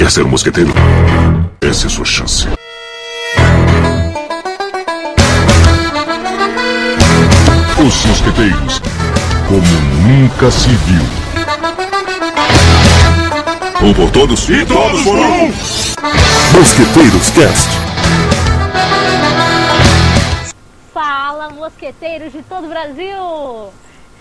Quer ser um mosqueteiro? Essa é a sua chance. Os mosqueteiros, como nunca se viu. Um por todos e todos por um! Mosqueteiros Cast. Fala, mosqueteiros de todo o Brasil!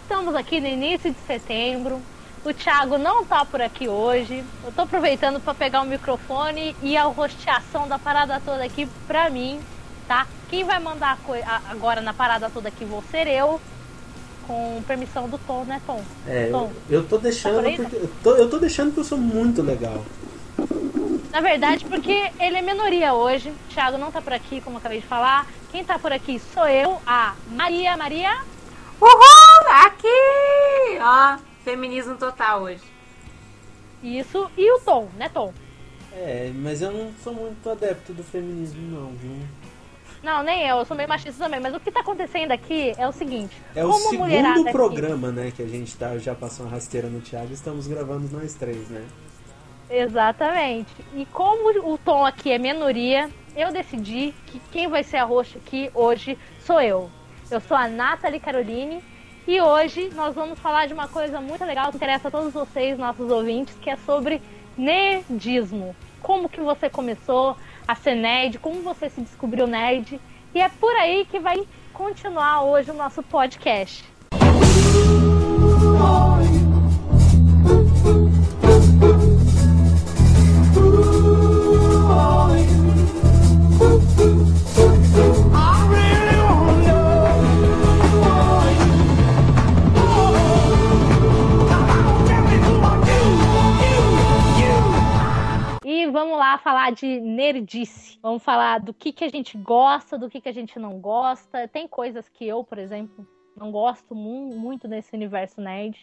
Estamos aqui no início de setembro. O Thiago não tá por aqui hoje. Eu tô aproveitando para pegar o microfone e a rosteação da parada toda aqui pra mim, tá? Quem vai mandar agora na parada toda aqui vou ser eu, com permissão do Tom, né, Tom? É, Tom, eu, eu tô deixando tá porque eu tô, eu tô deixando porque eu sou muito legal. Na verdade, porque ele é minoria hoje. O Thiago não tá por aqui, como eu acabei de falar. Quem tá por aqui sou eu, a Maria. Maria? Uhul! Aqui! Ó, Feminismo total hoje. Isso, e o Tom, né, Tom? É, mas eu não sou muito adepto do feminismo, não, viu? Não, nem eu, eu sou meio machista também, mas o que tá acontecendo aqui é o seguinte. É o segundo programa, aqui... né, que a gente tá, já passou uma rasteira no Thiago estamos gravando nós três, né? Exatamente. E como o Tom aqui é minoria, eu decidi que quem vai ser a roxa aqui hoje sou eu. Eu sou a Nathalie Caroline e hoje nós vamos falar de uma coisa muito legal que interessa a todos vocês, nossos ouvintes, que é sobre nerdismo. Como que você começou a ser nerd, como você se descobriu nerd. E é por aí que vai continuar hoje o nosso podcast. Vamos lá falar de nerdice. Vamos falar do que, que a gente gosta, do que, que a gente não gosta. Tem coisas que eu, por exemplo, não gosto mu muito desse universo nerd.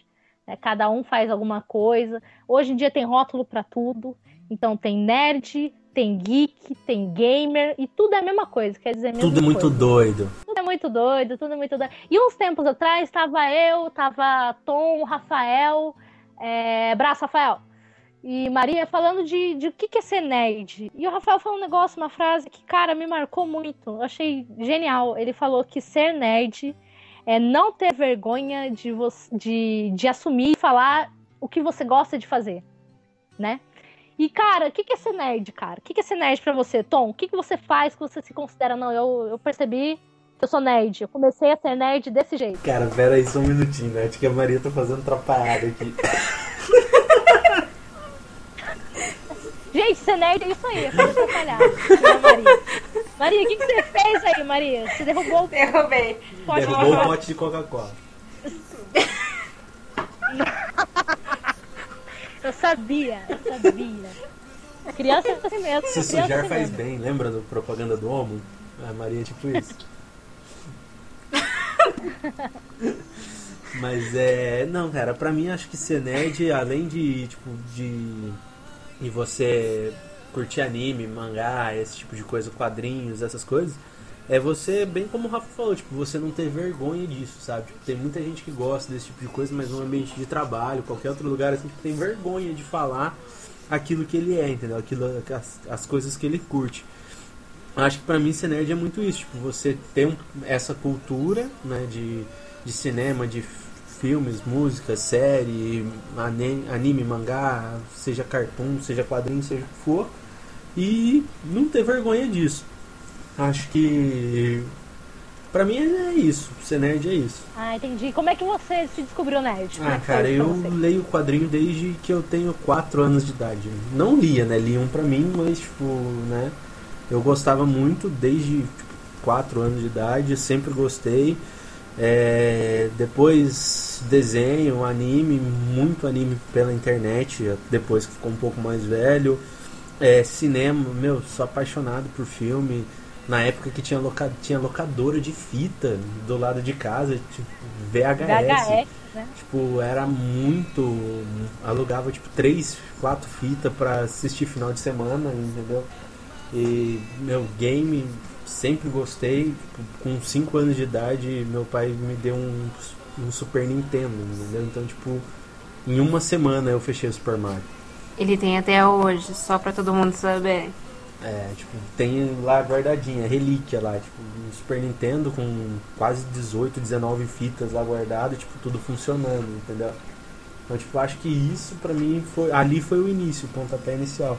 Né? Cada um faz alguma coisa. Hoje em dia tem rótulo para tudo. Então tem nerd, tem geek, tem gamer e tudo é a mesma coisa. Quer dizer, tudo é muito coisa. doido. Tudo é muito doido, tudo é muito doido. E uns tempos atrás estava eu, tava Tom, Rafael, é... Braço Rafael e Maria falando de, de o que, que é ser nerd. E o Rafael falou um negócio, uma frase que, cara, me marcou muito. Eu achei genial. Ele falou que ser nerd é não ter vergonha de, de, de assumir e falar o que você gosta de fazer, né? E, cara, o que, que é ser nerd, cara? O que, que é ser nerd pra você, Tom? O que, que você faz que você se considera? Não, eu, eu percebi que eu sou nerd. Eu comecei a ser nerd desse jeito. Cara, pera aí só um minutinho, né? Acho que a Maria tá fazendo atrapalhada aqui. Gente, ser nerd é isso aí, é pra atrapalhar. Maria. Maria, o que, que você fez aí, Maria? Você derrubou o Derrubei. Pote derrubou o pote de Coca-Cola. eu sabia, eu sabia. A criança é assim mesmo. Se sujar é assim faz mesmo. bem, lembra do propaganda do Homo? A Maria é tipo isso. Mas é. Não, cara, pra mim acho que ser nerd, além de, tipo, de e você curtir anime, mangá, esse tipo de coisa, quadrinhos, essas coisas, é você, bem como o Rafa falou, tipo, você não ter vergonha disso, sabe? Tipo, tem muita gente que gosta desse tipo de coisa, mas no ambiente de trabalho, qualquer outro lugar, assim, tem vergonha de falar aquilo que ele é, entendeu? Aquilo, as, as coisas que ele curte. Acho que pra mim ser nerd é muito isso, tipo, você ter um, essa cultura, né, de, de cinema, de filmes, música, série, anime, mangá, seja cartoon, seja quadrinho, seja o que for, e não ter vergonha disso. Acho que pra mim é isso, ser nerd é isso. Ah, entendi. Como é que você se descobriu nerd? ah, cara, eu leio quadrinho desde que eu tenho 4 anos de idade. Não lia, né? Liam pra mim, mas tipo, né? Eu gostava muito desde tipo, 4 anos de idade, sempre gostei. É, depois desenho, anime, muito anime pela internet, depois que ficou um pouco mais velho. É, cinema, meu, sou apaixonado por filme. Na época que tinha, loca, tinha locadora de fita do lado de casa, tipo, VHS. VHS né? Tipo, era muito. Alugava tipo três, quatro fitas para assistir final de semana, entendeu? E meu game sempre gostei. Com 5 anos de idade, meu pai me deu um, um Super Nintendo, entendeu? Então, tipo, em uma semana eu fechei o Super Mario. Ele tem até hoje, só pra todo mundo saber. É, tipo, tem lá guardadinha, relíquia lá, tipo, um Super Nintendo com quase 18, 19 fitas lá guardado, tipo, tudo funcionando, entendeu? Então, tipo, acho que isso pra mim foi. Ali foi o início, o pontapé inicial.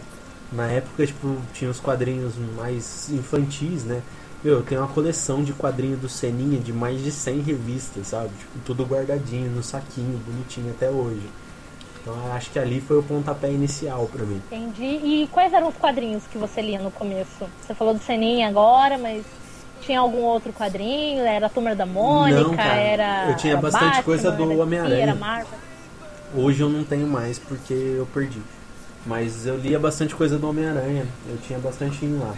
Na época, tipo, tinha os quadrinhos mais infantis, né? Meu, eu tenho uma coleção de quadrinhos do Seninha de mais de 100 revistas, sabe? Tipo, tudo guardadinho no saquinho, bonitinho até hoje. Então acho que ali foi o pontapé inicial pra mim. Entendi. E quais eram os quadrinhos que você lia no começo? Você falou do Seninha agora, mas tinha algum outro quadrinho? Era a Turma da Mônica? Não, cara. Era. Eu tinha era bastante Batman, coisa do Homem-Aranha. Hoje eu não tenho mais porque eu perdi. Mas eu lia bastante coisa do Homem-Aranha. Eu tinha bastante lá.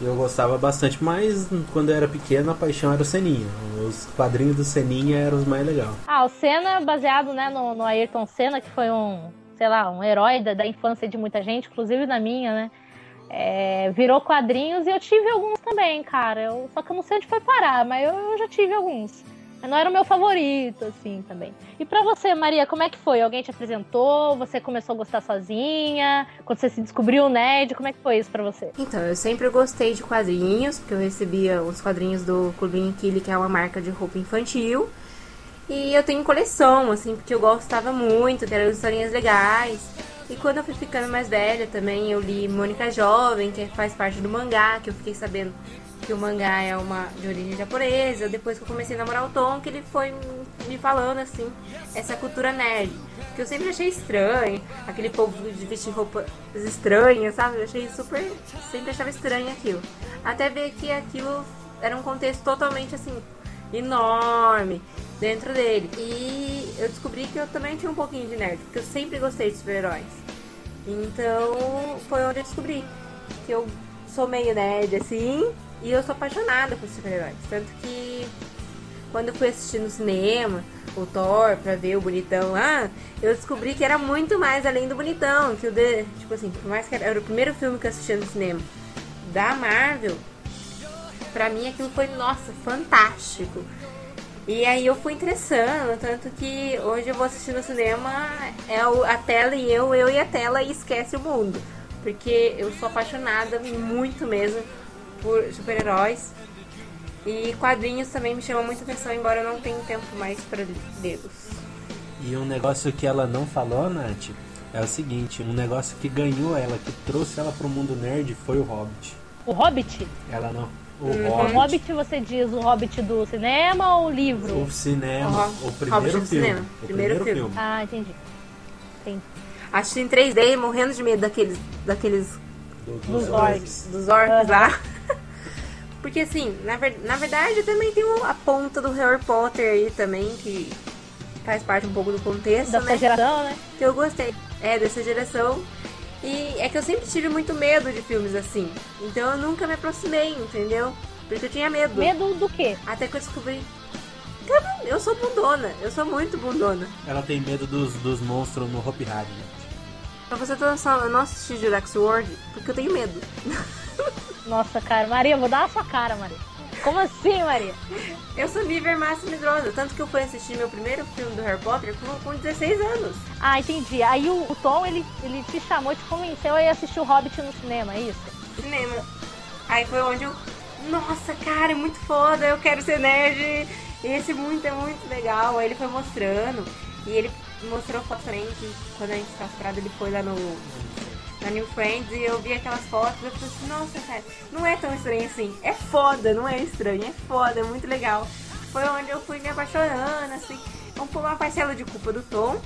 Eu gostava bastante, mas quando eu era pequeno a paixão era o Seninha. Os quadrinhos do Seninha eram os mais legais. Ah, o Senna, baseado né, no, no Ayrton Senna, que foi um, sei lá, um herói da, da infância de muita gente, inclusive da minha, né? É, virou quadrinhos e eu tive alguns também, cara. Eu, só que eu não sei onde foi parar, mas eu, eu já tive alguns. Não era o meu favorito, assim, também. E pra você, Maria, como é que foi? Alguém te apresentou? Você começou a gostar sozinha? Quando você se descobriu nerd, como é que foi isso pra você? Então, eu sempre gostei de quadrinhos, porque eu recebia os quadrinhos do Clubinho Kili, que é uma marca de roupa infantil. E eu tenho coleção, assim, porque eu gostava muito, que eram historinhas legais. E quando eu fui ficando mais velha também, eu li Mônica Jovem, que faz parte do mangá, que eu fiquei sabendo que o mangá é uma de origem japonesa. Depois que eu comecei a namorar o Tom, que ele foi me falando assim, essa cultura nerd. Que eu sempre achei estranho, aquele povo de vestir roupas estranhas, sabe? Eu achei super. Sempre achava estranho aquilo. Até ver que aquilo era um contexto totalmente assim, enorme dentro dele. E eu descobri que eu também tinha um pouquinho de nerd, porque eu sempre gostei de super-heróis. Então foi onde eu descobri que eu sou meio nerd assim, e eu sou apaixonada por super-heróis. Tanto que quando eu fui assistir no cinema o Thor pra ver o bonitão lá, eu descobri que era muito mais além do bonitão. Que o de, tipo assim, por mais que era, o primeiro filme que eu assisti no cinema da Marvel, pra mim aquilo foi, nossa, fantástico. E aí eu fui interessando, tanto que hoje eu vou assistir no cinema, é a tela e eu, eu e a tela e esquece o mundo. Porque eu sou apaixonada muito mesmo por super-heróis. E quadrinhos também me chamam muita atenção, embora eu não tenha tempo mais para lê-los. E um negócio que ela não falou, Nath, é o seguinte: um negócio que ganhou ela, que trouxe ela pro mundo nerd foi o Hobbit. O Hobbit? Ela não. O O Hobbit. Hobbit, você diz o Hobbit do cinema ou o livro? O cinema, Uhum. o primeiro Hobbit do filme. cinema, O primeiro primeiro, filme. filme. Ah, entendi. Entendi. Assisti em 3D, morrendo de medo daqueles, daqueles Do- Dos dos orcs. dos orcs lá. Porque assim, na, ver- na verdade também tem a ponta do Harry Potter aí também, que faz parte um pouco do contexto, Dessa né? geração, né? Que eu gostei. É, dessa geração. E é que eu sempre tive muito medo de filmes assim. Então eu nunca me aproximei, entendeu? Porque eu tinha medo. Medo do quê? Até que eu descobri. que eu sou bundona, eu sou muito bundona. Ela tem medo dos, dos monstros no Hopi Hari, né? Pra você ter noção, eu não assisti Jurassic World porque eu tenho medo. Nossa, cara. Maria, vou dar na sua cara, Maria. Como assim, Maria? Eu sou nível máximo medrosa, tanto que eu fui assistir meu primeiro filme do Harry Potter com, com 16 anos. Ah, entendi. Aí o, o Tom, ele, ele te chamou, te convenceu a ir assistir o Hobbit no cinema, é isso? Cinema. Aí foi onde eu. Nossa, cara, é muito foda, eu quero ser nerd. Esse muito é muito legal. Aí ele foi mostrando. E ele mostrou também que quando a gente esperado, ele foi lá no. Na New Friends e eu vi aquelas fotos eu falei assim, nossa, cara, não é tão estranho assim. É foda, não é estranho, é foda, é muito legal. Foi onde eu fui me apaixonando, assim. Vamos pôr uma parcela de culpa do Tom.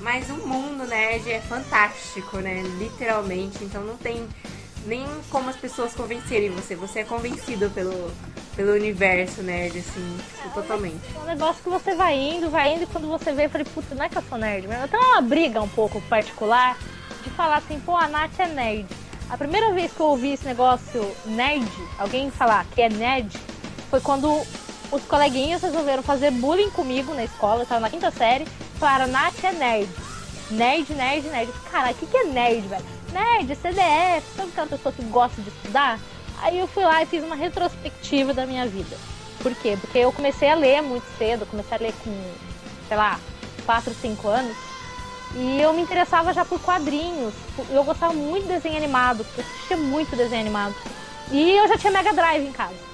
Mas o mundo nerd é fantástico, né? Literalmente. Então não tem nem como as pessoas convencerem você. Você é convencido pelo, pelo universo nerd, assim, totalmente. É um negócio que você vai indo, vai indo, e quando você vê, eu falei, puta, não é que eu sou nerd, mas eu tenho uma briga um pouco particular de falar assim, pô, a Nath é nerd. A primeira vez que eu ouvi esse negócio nerd, alguém falar que é nerd, foi quando os coleguinhas resolveram fazer bullying comigo na escola, eu tava na quinta série, falaram, Nath é nerd. Nerd, nerd, nerd. Caralho, o que, que é nerd, velho? Nerd, CDF, sabe aquela pessoa que gosta de estudar? Aí eu fui lá e fiz uma retrospectiva da minha vida. Por quê? Porque eu comecei a ler muito cedo, comecei a ler com, sei lá, 4, 5 anos. E eu me interessava já por quadrinhos. Eu gostava muito de desenho animado. Eu assistia muito desenho animado. E eu já tinha Mega Drive em casa.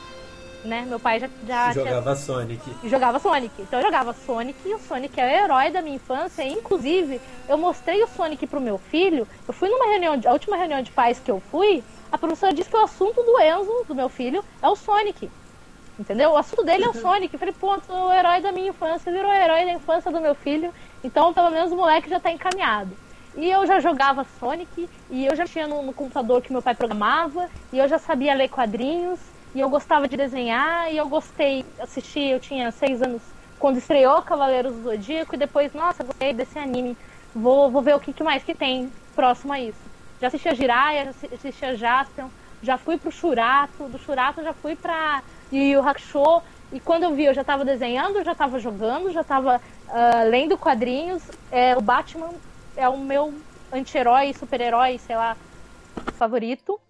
Né? Meu pai já, já Jogava tinha... Sonic. Jogava Sonic. Então eu jogava Sonic e o Sonic é o herói da minha infância. Inclusive, eu mostrei o Sonic pro meu filho. Eu fui numa reunião, de... a última reunião de pais que eu fui, a professora disse que o assunto do Enzo, do meu filho, é o Sonic. Entendeu? O assunto dele é o Sonic. Eu falei, ponto, o herói da minha infância virou o herói da infância do meu filho. Então, pelo menos o moleque já tá encaminhado. E eu já jogava Sonic, e eu já tinha no, no, computador que meu pai programava, e eu já sabia ler quadrinhos, e eu gostava de desenhar, e eu gostei, assisti, eu tinha seis anos quando estreou Cavaleiros do Zodíaco, e depois, nossa, gostei desse anime, vou, vou ver o que, que mais que tem próximo a isso. Já assisti a Jiraiya, já assisti a Jaspion, já fui pro Churato, do Churato já fui pra Yu Yu Hakusho, e quando eu vi, eu já estava desenhando, já estava jogando, já estava uh, lendo quadrinhos. É, o Batman é o meu anti-herói, super-herói, sei lá, favorito.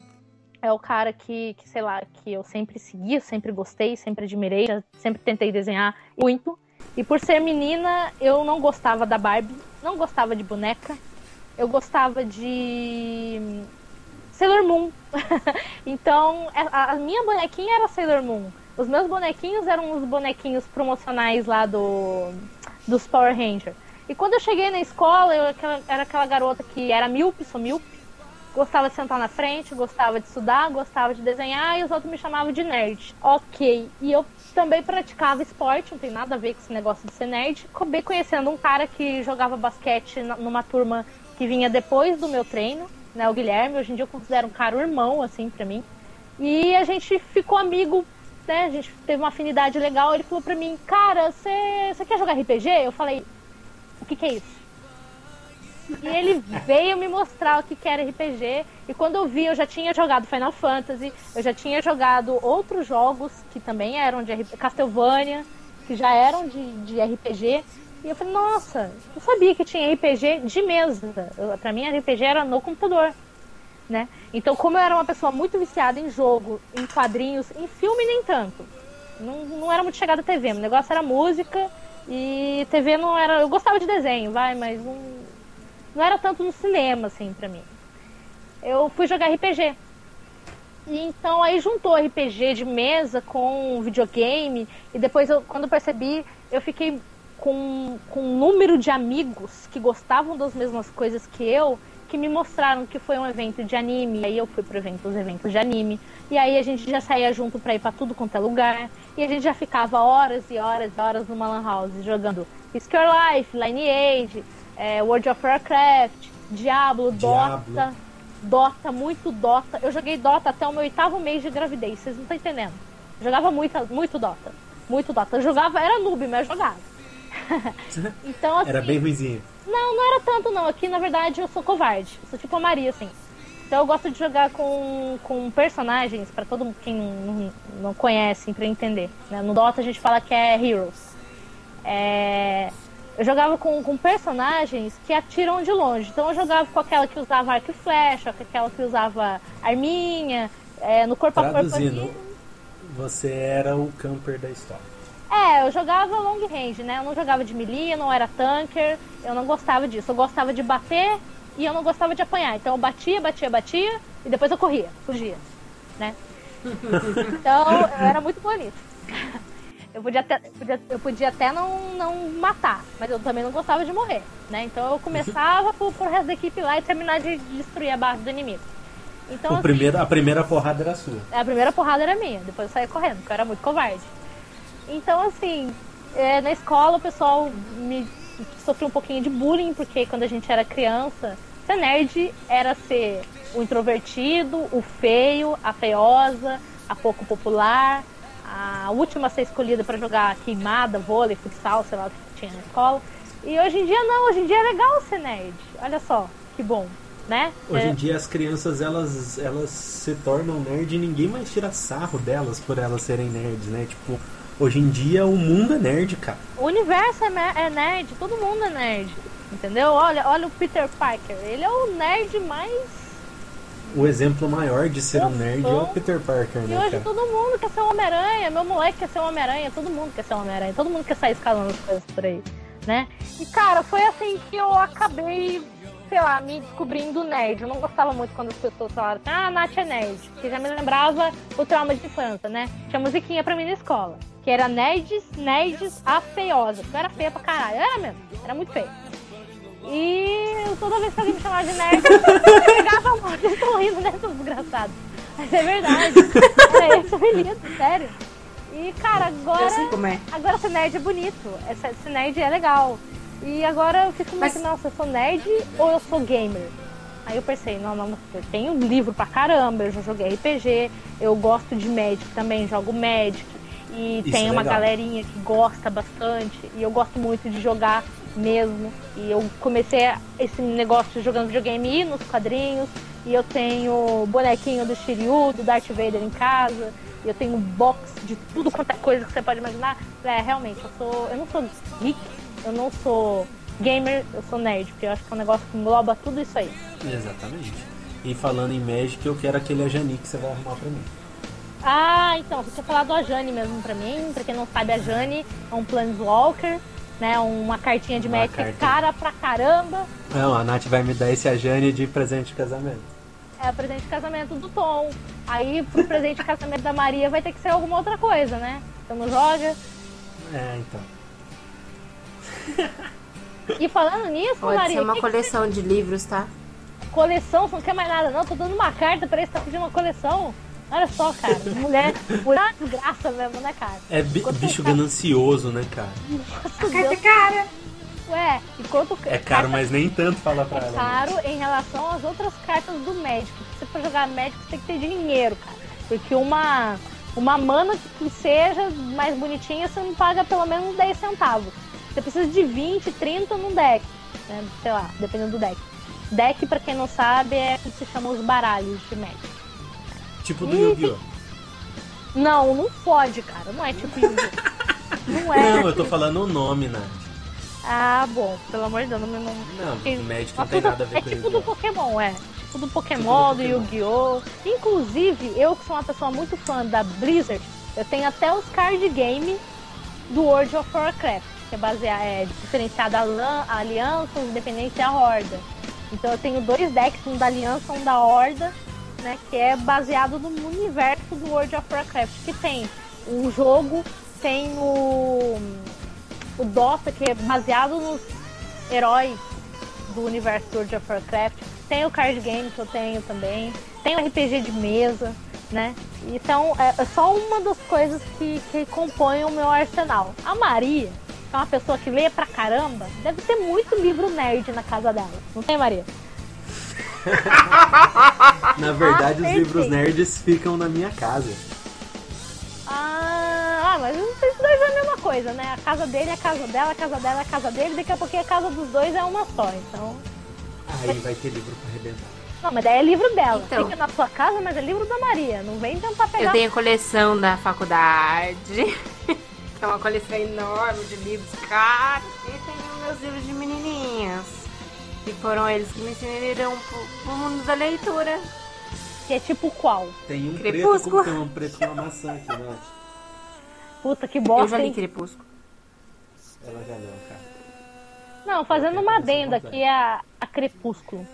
É o cara que, que, sei lá, que eu sempre segui, sempre gostei, sempre admirei, sempre tentei desenhar muito. E por ser menina, eu não gostava da Barbie, não gostava de boneca, eu gostava de Sailor Moon. então, é, a, a minha bonequinha era Sailor Moon. Os meus bonequinhos eram os bonequinhos promocionais lá do dos Power Rangers. E quando eu cheguei na escola, eu era aquela garota que era míope, sou míope, gostava de sentar na frente, gostava de estudar, gostava de desenhar, e os outros me chamavam de nerd. Ok. E eu também praticava esporte, não tem nada a ver com esse negócio de ser nerd. Acabei conhecendo um cara que jogava basquete numa turma que vinha depois do meu treino, né, o Guilherme. Hoje em dia eu considero um cara irmão, assim, pra mim. E a gente ficou amigo né, a gente teve uma afinidade legal. Ele falou pra mim, cara, você quer jogar RPG? Eu falei, o que, que é isso? E ele veio me mostrar o que, que era RPG. E quando eu vi, eu já tinha jogado Final Fantasy, eu já tinha jogado outros jogos que também eram de RPG, Castlevania, que já eram de, de RPG. E eu falei, nossa, eu sabia que tinha RPG de mesa. Eu, pra mim, RPG era no computador né? Então, como eu era uma pessoa muito viciada em jogo, em quadrinhos, em filme nem tanto. Não, não era muito chegada a TV, o negócio era música e TV não era. Eu gostava de desenho, vai, mas não, não era tanto no cinema, assim, pra mim. Eu fui jogar RPG. E então aí juntou RPG de mesa com videogame. E depois, eu, quando eu percebi, eu fiquei com, com um número de amigos que gostavam das mesmas coisas que eu que me mostraram que foi um evento de anime. Aí eu fui pro evento, os eventos de anime. E aí a gente já saía junto pra ir pra tudo quanto é lugar. E a gente já ficava horas e horas e horas numa lan house jogando Your Life, Lineage, é, World of Warcraft, Diablo, Dota. Diablo. Dota, muito Dota. Eu joguei Dota até o meu oitavo mês de gravidez, vocês não estão entendendo. Eu jogava muito, muito Dota. Muito Dota. Eu jogava, era noob, mas eu jogava. então, assim, Era bem ruizinho. Não, não era tanto não. Aqui, na verdade, eu sou covarde. Eu sou tipo a Maria, assim. Então eu gosto de jogar com, com personagens, para todo quem não, não conhece, para entender. Né? No Dota a gente fala que é Heroes. É... Eu jogava com, com personagens que atiram de longe. Então eu jogava com aquela que usava arco e flecha, com aquela que usava arminha, é, no corpo Traduzindo, a corpo. Você era o camper da história. É, eu jogava long range, né? Eu não jogava de melee, eu não era tanker, eu não gostava disso. Eu gostava de bater e eu não gostava de apanhar. Então eu batia, batia, batia e depois eu corria, fugia, né? Então eu era muito bonito. Eu podia até, podia, eu podia até não, não matar, mas eu também não gostava de morrer, né? Então eu começava por, por resto da equipe lá e terminar de destruir a base do inimigo. Então, assim, primeiro, a primeira porrada era sua. A primeira porrada era minha, depois eu saía correndo, porque eu era muito covarde. Então, assim, é, na escola o pessoal me sofreu um pouquinho de bullying, porque quando a gente era criança, ser nerd era ser o introvertido, o feio, a feiosa, a pouco popular, a última a ser escolhida para jogar queimada, vôlei, futsal, sei lá o que tinha na escola. E hoje em dia não, hoje em dia é legal ser nerd. Olha só, que bom, né? Hoje é... em dia as crianças elas, elas se tornam nerd e ninguém mais tira sarro delas por elas serem nerds, né? Tipo, Hoje em dia o mundo é nerd, cara. O universo é, é nerd, todo mundo é nerd. Entendeu? Olha, olha o Peter Parker. Ele é o nerd mais. O exemplo maior de ser um nerd é o Peter Parker, e né? E hoje cara? todo mundo quer ser um Homem-Aranha. Meu moleque quer ser um Homem-Aranha. Todo mundo quer ser um Homem-Aranha. Todo mundo quer sair escalando as coisas por aí. né? E cara, foi assim que eu acabei, sei lá, me descobrindo nerd. Eu não gostava muito quando as pessoas falaram assim, ah, a Nath é nerd, que já me lembrava o trauma de infância, né? Tinha musiquinha pra mim na escola, que era nerds, nerds, a feiosa. Eu era feia pra caralho, eu era mesmo, era muito feia. E toda vez que alguém me chamava de nerd, eu pegava a mão, vocês estão rindo, né, seus desgraçados? Mas é verdade, era esse o apelido, sério. E, cara, agora. Eu é. Agora ser nerd é bonito. Esse, esse nerd é legal. E agora eu fico muito, Mas- nossa, eu sou nerd ou eu sou gamer? Aí eu pensei, não, não, eu tenho livro pra caramba, eu já joguei RPG, eu gosto de Magic também, jogo Magic. E Isso tem é uma legal. galerinha que gosta bastante. E eu gosto muito de jogar mesmo. E eu comecei esse negócio jogando videogame ir nos quadrinhos. E eu tenho bonequinho do Shiryu, do Darth Vader em casa. E eu tenho box de tudo quanto é coisa que você pode imaginar. É, realmente, eu sou. Eu não sou geek, eu não sou gamer, eu sou nerd, porque eu acho que é um negócio que engloba tudo isso aí. Exatamente. E falando em Magic, eu quero aquele Ajani que você vai arrumar pra mim. Ah, então, você tinha falado a Jane mesmo pra mim. Pra quem não sabe, a Jane é um Planeswalker, né? Uma cartinha de Uma Magic carta. cara pra caramba. Não, a Nath vai me dar esse Ajani de presente de casamento. É o presente de casamento do Tom. Aí pro presente de casamento da Maria vai ter que ser alguma outra coisa, né? Então não joga. É, então. E falando nisso, Pode Maria, ser uma que que coleção de livros, tá? coleção, você não quer mais nada, não. Tô dando uma carta pra ele, você tá pedindo uma coleção. Olha só, cara. Mulher, mulher é uma desgraça mesmo, né, cara? É bi- Quanto bicho tá- ganancioso, né, cara? Nossa, Deus. cara! Ué, enquanto É caro, mas nem tanto fala pra ela. né? caro em relação às outras cartas do Magic. Se você for jogar Magic, você tem que ter dinheiro, cara. Porque uma, uma mana que seja mais bonitinha, você não paga pelo menos 10 centavos. Você precisa de 20, 30 num deck. Né? Sei lá, dependendo do deck. Deck, pra quem não sabe, é como se chama os baralhos de Magic. Tipo do Yu-Gi-Oh! Não, não pode, cara. Não é tipo Yu-Gi-Oh! Não é. Não, eu tô falando o nome, Nath. Ah, bom, pelo amor de Deus, não. não... Não, Porque- Magic não Mas tem nada a ver é com tipo do! Pokémon, é. Tipo do Pokémon, do Pokémon. Yu-Gi-Oh! Inclusive, eu que sou uma pessoa muito fã da Blizzard, eu tenho até os card game do World of Warcraft, que é baseado, é diferenciado a Lan- a Aliança, Independência e a Horda. Então eu tenho dois decks, um da Aliança e um da Horda, né? Que é baseado no universo do World of Warcraft, que tem o jogo, tem o, o Dota, que é baseado nos heróis do universo do World of Warcraft. Tem o card game que eu tenho também. Tem o RPG de mesa, né? Então é, é só uma das coisas que, que compõem o meu arsenal. A Maria, que é uma pessoa que lê pra caramba, deve ter muito livro nerd na casa dela. Não tem, Maria? Na verdade, Ah, os livros nerds ficam na minha casa. Ah, ah, mas vocês dois é a mesma coisa, né? A casa dele é a casa dela, a casa dela é a casa dele, daqui a pouquinho a casa dos dois é uma só. Então. Aí vai ter livro pra arrebentar. Não, mas daí é livro dela. Então. Fica na sua casa, mas é livro da Maria. Não vem tentar pegar Eu tenho a coleção da faculdade. que é uma coleção enorme de livros caros. E tenho meus livros de menininhas. Que foram eles que me ensinaram pro, pro mundo da leitura. que é tipo qual? Tem um Crepúsculo. preto, como tem um preto com uma maçã aqui, Nath. Puta que Eu bosta. já li hein? Crepúsculo. Ela já leu, cara. Não, fazendo uma adenda aqui a, a Crepúsculo.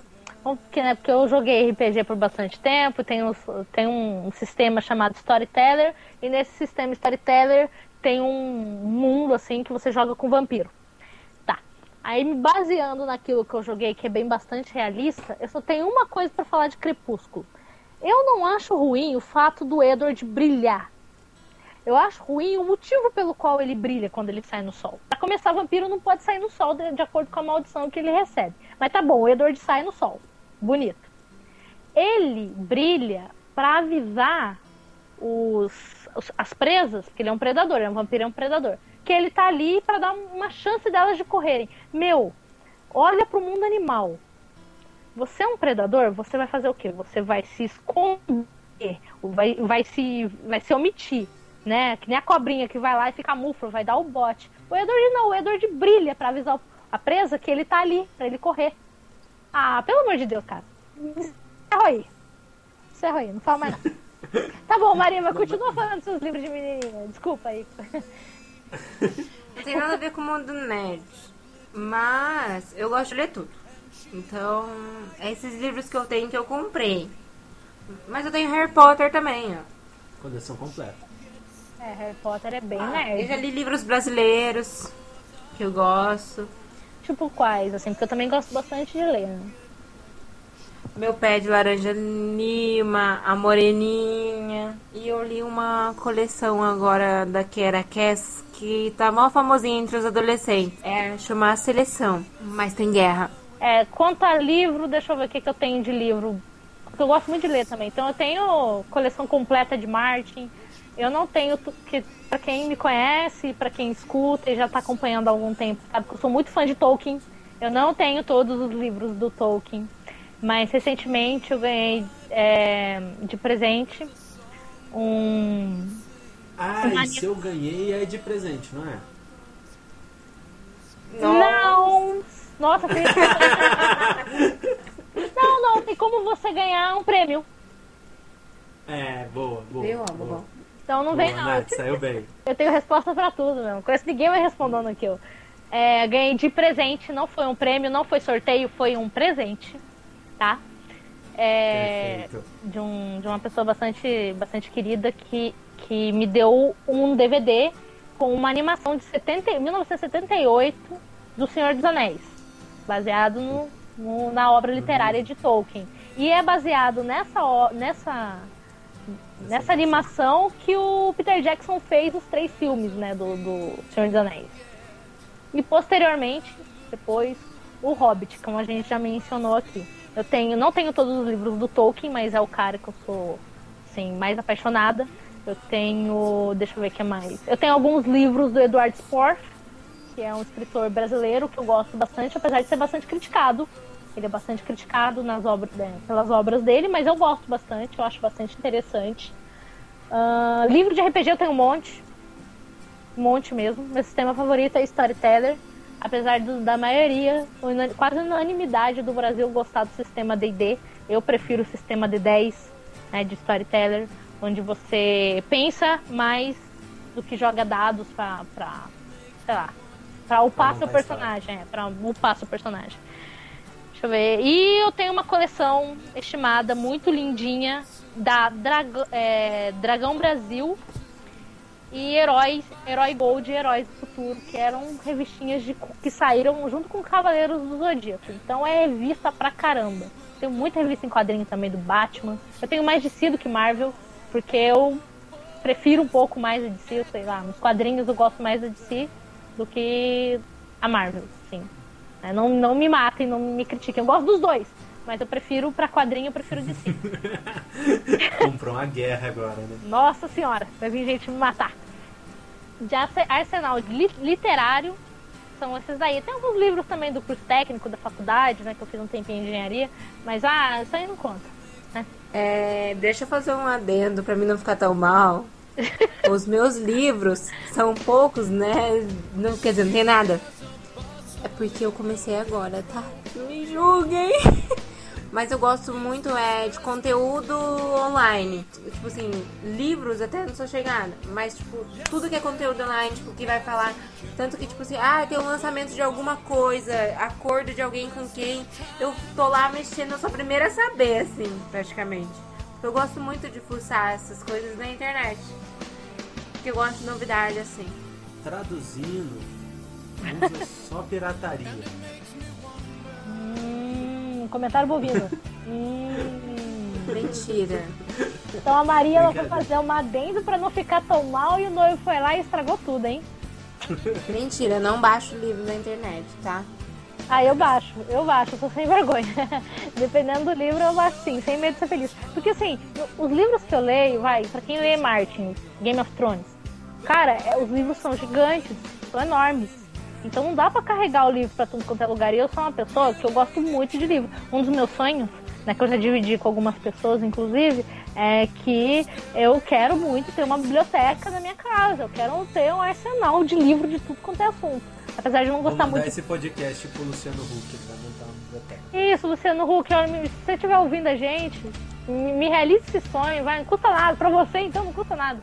Porque, né, porque eu joguei RPG por bastante tempo, tem, um, tem um sistema chamado Storyteller, e nesse sistema Storyteller tem um mundo assim que você joga com vampiro. Aí me baseando naquilo que eu joguei, que é bem bastante realista, eu só tenho uma coisa pra falar de Crepúsculo. Eu não acho ruim o fato do Edward brilhar. Eu acho ruim o motivo pelo qual ele brilha quando ele sai no sol. Pra começar, vampiro não pode sair no sol de, de acordo com a maldição que ele recebe. Mas tá bom, o Edward sai no sol. Bonito. Ele brilha pra avisar os, os- as presas, porque ele é um predador, é um vampiro, é um predador, que ele tá ali pra dar uma chance delas de correrem. Meu, olha pro mundo animal. Você é um predador, você vai fazer o quê? Você vai se esconder, vai, vai, se, vai se omitir, né? Que nem a cobrinha que vai lá e fica mufro, vai dar o bote. O Edward não, o Edward brilha pra avisar a presa que ele tá ali, pra ele correr. Ah, pelo amor de Deus, cara. Encerra aí. Encerra aí, não fala mais nada. Tá bom, Maria, mas continua falando dos seus livros de menininha. Desculpa aí. Não tem nada a ver com o mundo nerd. Mas eu gosto de ler tudo. Então, é esses livros que eu tenho que eu comprei. Mas eu tenho Harry Potter também, ó. Coleção completa. É, Harry Potter é bem Eu nerd. já li livros brasileiros que eu gosto. Tipo quais, assim, porque eu também gosto bastante de ler. né? Meu pé de laranja lima, a moreninha. E eu li uma coleção agora da Kiera Cass que tá mal famosinha entre os adolescentes. É chamar Seleção, mas tem guerra. É, quanto a livro, deixa eu ver o que, que eu tenho de livro. Porque eu gosto muito de ler também. Então eu tenho coleção completa de Martin. Eu não tenho, que para quem me conhece, pra quem escuta e já tá acompanhando há algum tempo, sabe que eu sou muito fã de Tolkien. Eu não tenho todos os livros do Tolkien. Mas recentemente eu ganhei é, de presente um. Ah, Uma e se eu ganhei é de presente, não é? Não! Nossa, tem... Não, não, tem como você ganhar um prêmio. É, boa, boa. Viu, boa. Então não vem Boa, não. Nath, saiu bem. Eu tenho resposta pra tudo mesmo. Conheço ninguém vai respondendo aqui. É, ganhei de presente, não foi um prêmio, não foi sorteio, foi um presente, tá? É, de, um, de uma pessoa bastante, bastante querida que, que me deu um DVD com uma animação de 70, 1978 do Senhor dos Anéis, baseado no, no- na obra literária de Tolkien. E é baseado nessa, nessa, nessa animação que o Peter Jackson fez os três filmes né, do, do Senhor dos Anéis. E posteriormente, depois, o Hobbit, como a gente já mencionou aqui. Eu tenho, não tenho todos os livros do Tolkien, mas é o cara que eu sou assim, mais apaixonada. Eu tenho. Deixa eu ver o que mais. Eu tenho alguns livros do Edward Sporth, que é um escritor brasileiro que eu gosto bastante, apesar de ser bastante criticado. Ele é bastante criticado nas obras, né, pelas obras dele, mas eu gosto bastante, eu acho bastante interessante. Ah, livro de RPG eu tenho um monte. Um monte mesmo. Meu sistema favorito é Storyteller. Apesar do- da maioria, quase unanimidade do Brasil gostar do sistema D&D, eu prefiro o sistema D10 né, de Storyteller, onde você pensa mais do que joga dados pra, pra sei lá, pra upar seu personagem, é, pra upar seu personagem. Deixa eu ver. E eu tenho uma coleção estimada muito lindinha da Drag- é, Dragão Brasil e Heróis, Herói Gold e Heróis do Futuro, que eram revistinhas de, que saíram junto com Cavaleiros do Zodíaco. Então é revista pra caramba. Tenho muita revista em quadrinho também do Batman. Eu tenho mais DC do que Marvel, porque eu prefiro um pouco mais a DC, eu sei lá, nos quadrinhos eu gosto mais da DC do que a Marvel, sim. É, Não, não me matem, não me critiquem. Eu gosto dos dois, mas eu prefiro pra quadrinho, eu prefiro DC. Comprou uma guerra agora, né? Nossa senhora, vai vir gente me matar. De arse- arsenal li- literário são esses daí. Tem alguns livros também do curso técnico da faculdade, né? Que eu fiz um tempinho em engenharia, mas ah, isso aí não conta. Né? É, deixa eu fazer um adendo pra mim não ficar tão mal. Os meus livros são poucos, né? Não, quer dizer, não tem nada. É porque eu comecei agora, tá? Não me julguem. Mas eu gosto muito é, de conteúdo online. Tipo assim, livros até não sou chegada. Mas, tipo, tudo que é conteúdo online, tipo, que vai falar. Tanto que, tipo assim, ah, tem um lançamento de alguma coisa, acordo de alguém com quem. Eu tô lá mexendo, eu sou a primeira a saber, assim, praticamente. Eu gosto muito de fuçar essas coisas na internet. Porque eu gosto de novidade, assim. Traduzindo, usa só pirataria. Hum, comentário bovino. hum. Mentira. Então a Maria ela foi fazer uma adendo pra não ficar tão mal e o noivo foi lá e estragou tudo, hein? Mentira, não baixo livro na internet, tá? Ah, eu baixo, eu baixo, eu sou sem vergonha. Dependendo do livro, eu baixo sim, sem medo de ser feliz. Porque assim, os livros que eu leio, vai, pra quem lê Martin, Game of Thrones, cara, é, os livros são gigantes, são enormes. Então não dá pra carregar o livro pra tudo quanto é lugar. E eu sou uma pessoa que eu gosto muito de livro. Um dos meus sonhos, né, que eu já dividi com algumas pessoas, inclusive, é que eu quero muito ter uma biblioteca na minha casa. Eu quero ter um arsenal de livro de tudo quanto é assunto. Apesar de não gostar muito esse podcast pro Luciano Huck, ele vai montar uma biblioteca. isso, Luciano Huck, se você estiver ouvindo a gente, me, me realize esse sonho, vai, não custa nada. Pra você, então, não custa nada.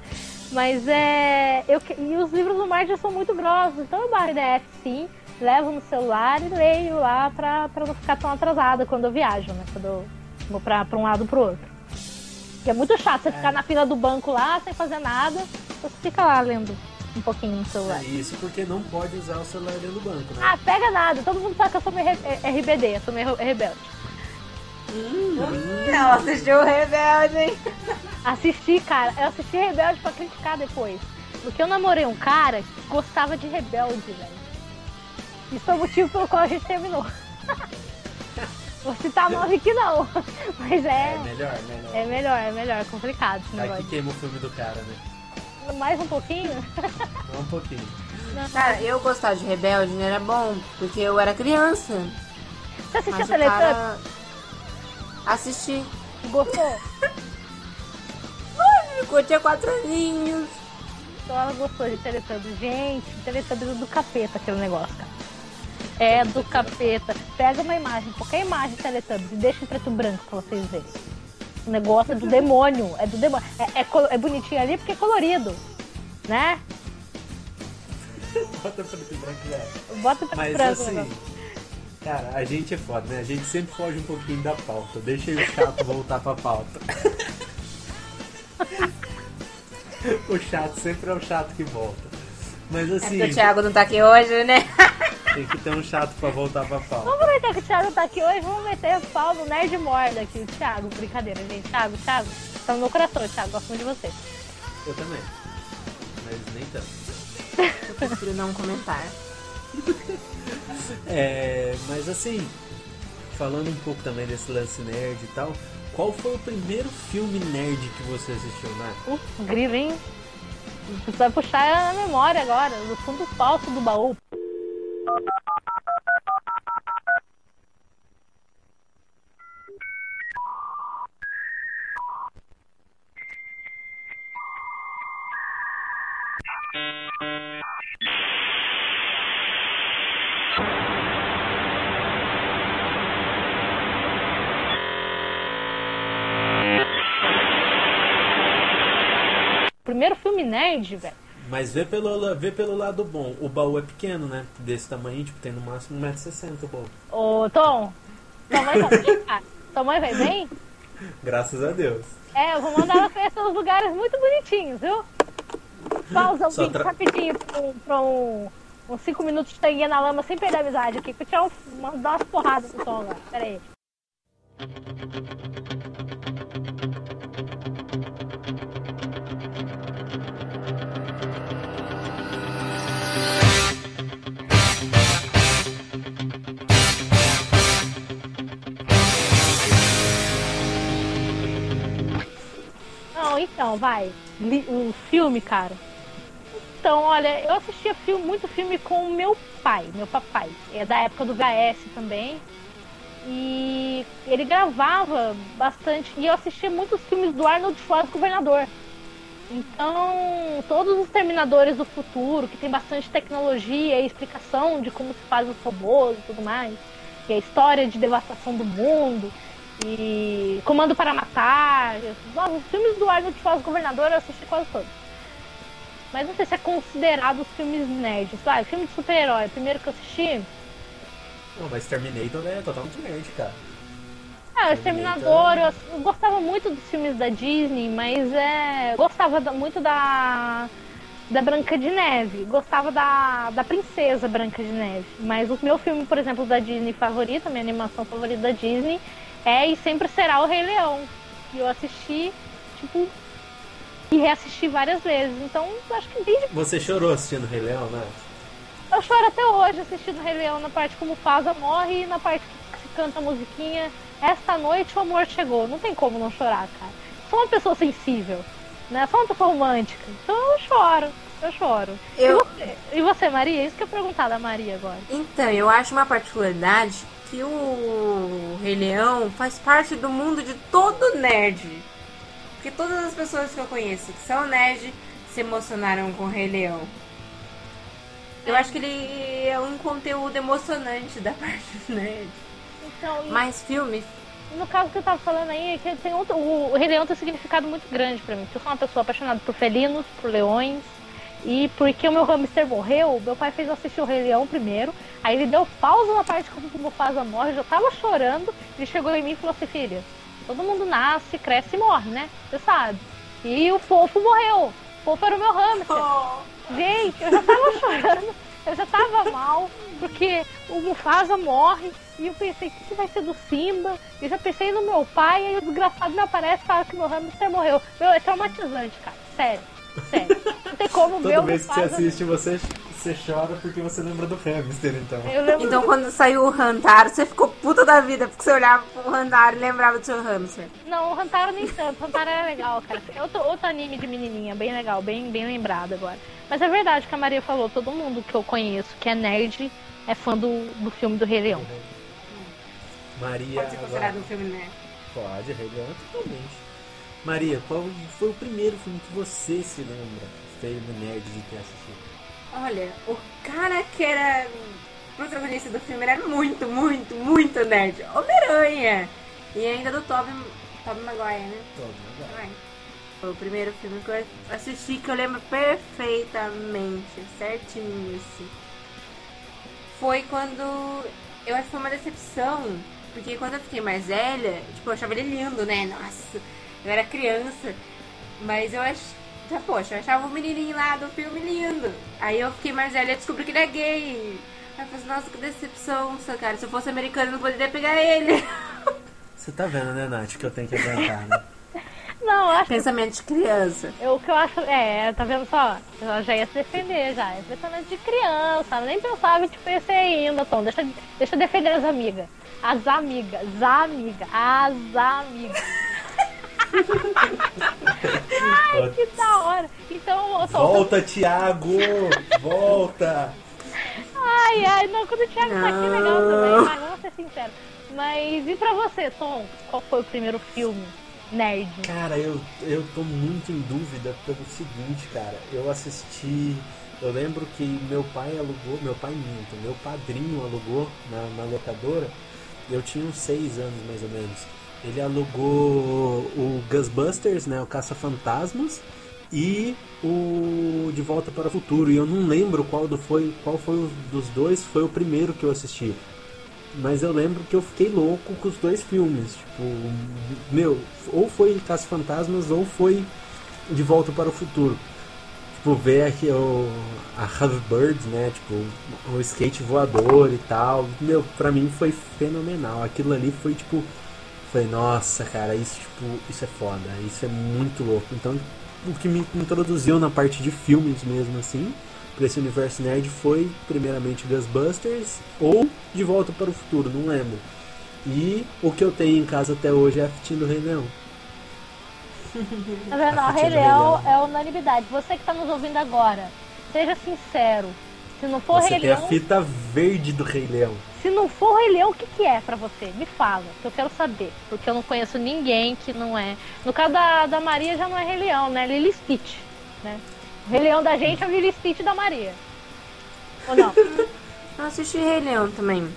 Mas é. Eu, que- e os livros do Martin são muito grossos, então eu baixo PDF sim. levo no celular e leio lá pra, pra não ficar tão atrasada quando eu viajo, né? Quando eu vou pra, pra um lado pro outro. Porque é muito chato você ficar na fila do banco lá sem fazer nada, você fica lá lendo um pouquinho no celular. É isso porque não pode usar o celular dentro do banco, né? Ah, pega nada, todo mundo sabe que eu sou meio re- é, RBD, eu sou meio rebelde. Não, assistiu o Rebelde, hein? Assisti, cara, eu assisti Rebelde pra criticar depois. Porque eu namorei um cara que gostava de Rebelde, velho. Isso foi o motivo pelo qual a gente terminou. Vou citar nome que não. Mas É é, melhor, melhor. é melhor, é melhor, é complicado esse negócio. queima o filme do cara, né? Mais um pouquinho? Um pouquinho. Cara, eu gostar de Rebelde não era bom, porque eu era criança. Você o Teletubbies? cara... Assisti. Gostou? Curtia quatro aninhos. Então ela gostou de Teletubbies. Gente, Teletubbies é do capeta aquele negócio, cara. É do capeta. Pega uma imagem, qualquer imagem de Teletubbies e deixa em preto e branco pra vocês verem. O negócio é do demônio. É do demônio. É, é, é bonitinho ali porque é colorido. Né? Bota preto e branco já. Bota preto e branco. o assim. Cara, a gente é foda, né? A gente sempre foge um pouquinho da pauta. Deixa o chato voltar pra pauta. o chato sempre é o chato que volta. Mas É assim, porque o Thiago não tá aqui hoje, né? tem que ter um chato pra voltar pra pauta. Vamos aproveitar que o Thiago tá aqui hoje, vamos meter pau no Nerd Morda aqui. O Thiago, brincadeira, gente. Thiago, Thiago, tá no meu coração, Thiago. Gosto muito de você. Eu também. Mas nem tanto. Eu prefiro não comentar. É, mas assim, falando um pouco também desse lance nerd e tal, qual foi o primeiro filme nerd que você assistiu, né? Putz, grilo, hein? Você vai puxar a memória agora, do fundo falso do baú. Primeiro filme nerd, velho. Mas vê pelo, vê pelo lado bom, o baú é pequeno, né? Desse tamanho, tipo, tem no máximo 1,60m o baú. Ô, Tom, tua mãe vai bem, cara? Tua mãe vai bem? Graças a Deus. É, eu vou mandar ela conhecer uns lugares muito bonitinhos, viu? Pausa o Só vídeo tra- rapidinho pra, um, pra uns 5 minutos de tanguinha na lama sem perder a amizade aqui. Eu tirar um, uma- dar umas porradas no Tom agora. Pera aí. Não, vai. O filme, cara. Então, olha, eu assistia filme, muito filme com meu pai, meu papai. É da época do VHS também. E ele gravava bastante. E eu assistia muitos filmes do Arnold Schwarzenegger Governador. Então, todos os Terminadores do Futuro, que tem bastante tecnologia e explicação de como se faz os robôs e tudo mais. E a história de devastação do mundo. E Comando para Matar. Nossa, os filmes do Arnold Schwarzenegger Governador eu assisti quase todos. Mas não sei se é considerado os filmes nerds. Ah, filme de super-herói. Primeiro que eu assisti. Não, mas Terminator é totalmente nerd, cara. Ah, Exterminador, eu, eu gostava muito dos filmes da Disney, mas é. Gostava muito da. Da Branca de Neve. Gostava da, da Princesa Branca de Neve. Mas o meu filme, por exemplo, da Disney favorito, minha animação favorita da Disney, é e sempre será o Rei Leão. E eu assisti, tipo. E reassisti várias vezes. Então, acho que desde Você chorou assistindo Rei Leão, né? Eu choro até hoje assistindo Rei Leão na parte como Mufasa morre e na parte que se canta a musiquinha Esta noite o amor chegou. Não tem como não chorar, cara. Sou uma pessoa sensível, né? Sou uma pessoa romântica. Então eu choro, eu choro. Eu- E, você, e você, Maria? Isso que eu ia perguntar da Maria agora. Então, eu acho uma particularidade que o Rei Leão faz parte do mundo de todo nerd. Porque todas as pessoas que eu conheço que são nerd se emocionaram com o Rei Leão. Eu acho que ele é um conteúdo emocionante da parte do nerd. Então, e- Mas filme, no caso que eu tava falando aí, é que tem outro, o, o Rei Leão tem um significado muito grande pra mim. Eu sou uma pessoa apaixonada por felinos, por leões. E porque o meu hamster morreu, meu pai fez eu assistir o Rei Leão primeiro. Aí ele deu pausa na parte que o Mufasa morre, eu já tava chorando. Ele chegou em mim e falou assim: Filha, todo mundo nasce, cresce e morre, né? Você sabe. E o fofo morreu. O fofo era o meu hamster. Gente, eu já tava chorando, eu já tava mal, porque o Mufasa morre. E eu pensei, o que, que vai ser do Simba? Eu já pensei no meu pai, e aí o desgraçado me aparece e fala que meu hamster morreu. Meu, é traumatizante, cara. Sério. Sério. Não tem como Toda meu vez que você assiste, você, você chora porque você lembra do hamster, então. Eu lembro Então quando saiu o Rantaro, você ficou puta da vida, porque você olhava pro Rantaro e lembrava do seu hamster. Não, o Hantaro nem tanto. O Hantaro era legal, cara. É outro, outro anime de menininha, bem legal, bem, bem lembrado agora. Mas é verdade que a Maria falou, todo mundo que eu conheço que é nerd é fã do, do filme do Rei Leão. Maria. Pode ser agora- considerado um filme, né? Pode, Rei Leão totalmente. Maria, qual foi o primeiro filme que você se lembra, feio nerd, de ter assistido? Olha, o cara que era protagonista do filme era muito, muito, muito nerd. Homem-Aranha. E ainda do Tobey, Tobey Maguire, né? Né? Vai. Foi o primeiro filme que eu assisti que eu lembro perfeitamente, certinho, assim. Foi quando. Eu acho que foi uma decepção, porque quando eu fiquei mais velha, tipo, eu achava ele lindo, né? Nossa, eu era criança, mas eu ach... já, poxa, eu achava o menininho lá do filme lindo. Aí eu fiquei mais velha e descobri que ele é gay. Aí eu falei, assim, nossa, que decepção, cara. Se eu fosse americano, eu não poderia pegar ele. Você tá vendo, né, Nath, que eu tenho que aguentar, né? Não, eu acho que Pensamento de criança. eu, o que eu acho. É, tá vendo só? Ela já ia se defender já. É pensamento de criança. ela Nem pensava em te conhecer ainda, Tom. Deixa, deixa eu defender as amigas. As amigas, as amigas, as amigas. Ai, que da hora. Então, Volta, Thiago! Volta! Ai, ai, não, quando o Thiago tá aqui é legal também, vai, vamos ser sinceros. Mas e pra você, Tom? Qual foi o primeiro filme nerd? Cara, eu, eu tô muito em dúvida pelo seguinte, cara. Eu assisti. Eu lembro que meu pai alugou, meu pai minto, meu padrinho alugou na, na locadora. Eu tinha uns seis anos mais ou menos. Ele alugou o Ghostbusters, né? O Caça-Fantasmas e o De Volta para o Futuro. E eu não lembro qual, do foi, qual foi o dos dois, foi o primeiro que eu assisti. Mas eu lembro que eu fiquei louco com os dois filmes. Tipo, meu, ou foi Caça-Fantasmas ou foi De Volta para o Futuro. Tipo, ver aqui o, a Hoverbirds, né? Tipo, o skate voador e tal. Meu, pra mim foi fenomenal. Aquilo ali foi tipo. Foi, nossa, cara, isso, tipo, isso é foda. Isso é muito louco. Então, o que me introduziu na parte de filmes mesmo, assim, pra esse universo nerd foi, primeiramente, Ghostbusters ou De Volta para o Futuro, não lembro. E o que eu tenho em casa até hoje é a fitinha do Rei Leão. Tá vendo? A O Rei Leão. é unanimidade. Você que tá nos ouvindo agora, seja sincero. Se não for Você Rei tem a Leão, fita verde do Rei Leão. se não for Rei Leão, o que, que é pra você? Me fala, que eu quero saber. Porque eu não conheço ninguém que não é. No caso da, da Maria já não é Rei Leão, né? Lily Stitch, né? O Rei Leão da gente é o Lily Stitch da Maria. Ou não? Eu assisti Rei Leão também.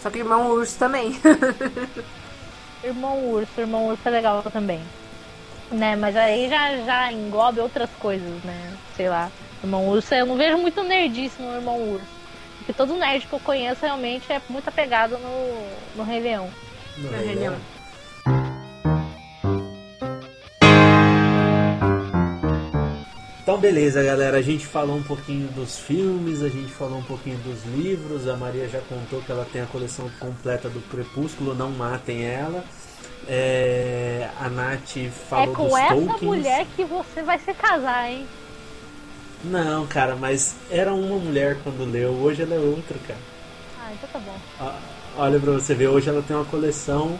Só que Irmão Urso também. Irmão Urso, Irmão Urso é legal também. Né, mas aí já, já engloba outras coisas, né? Sei lá. Irmão Urso, eu não vejo muito nerdice no Irmão Urso. Porque todo nerd que eu conheço realmente é muito apegado no, no Rei Leão. No Rei Leão. Então beleza, galera. A gente falou um pouquinho dos filmes, a gente falou um pouquinho dos livros. A Maria já contou que ela tem a coleção completa do Crepúsculo, não matem ela. É, a Nath falou é com dos essa Tolkiens. mulher que você vai se casar, hein? Não, cara, mas era uma mulher quando leu, hoje ela é outra, cara. Ah, então tá bom. Ó, Olha pra você ver, hoje ela tem uma coleção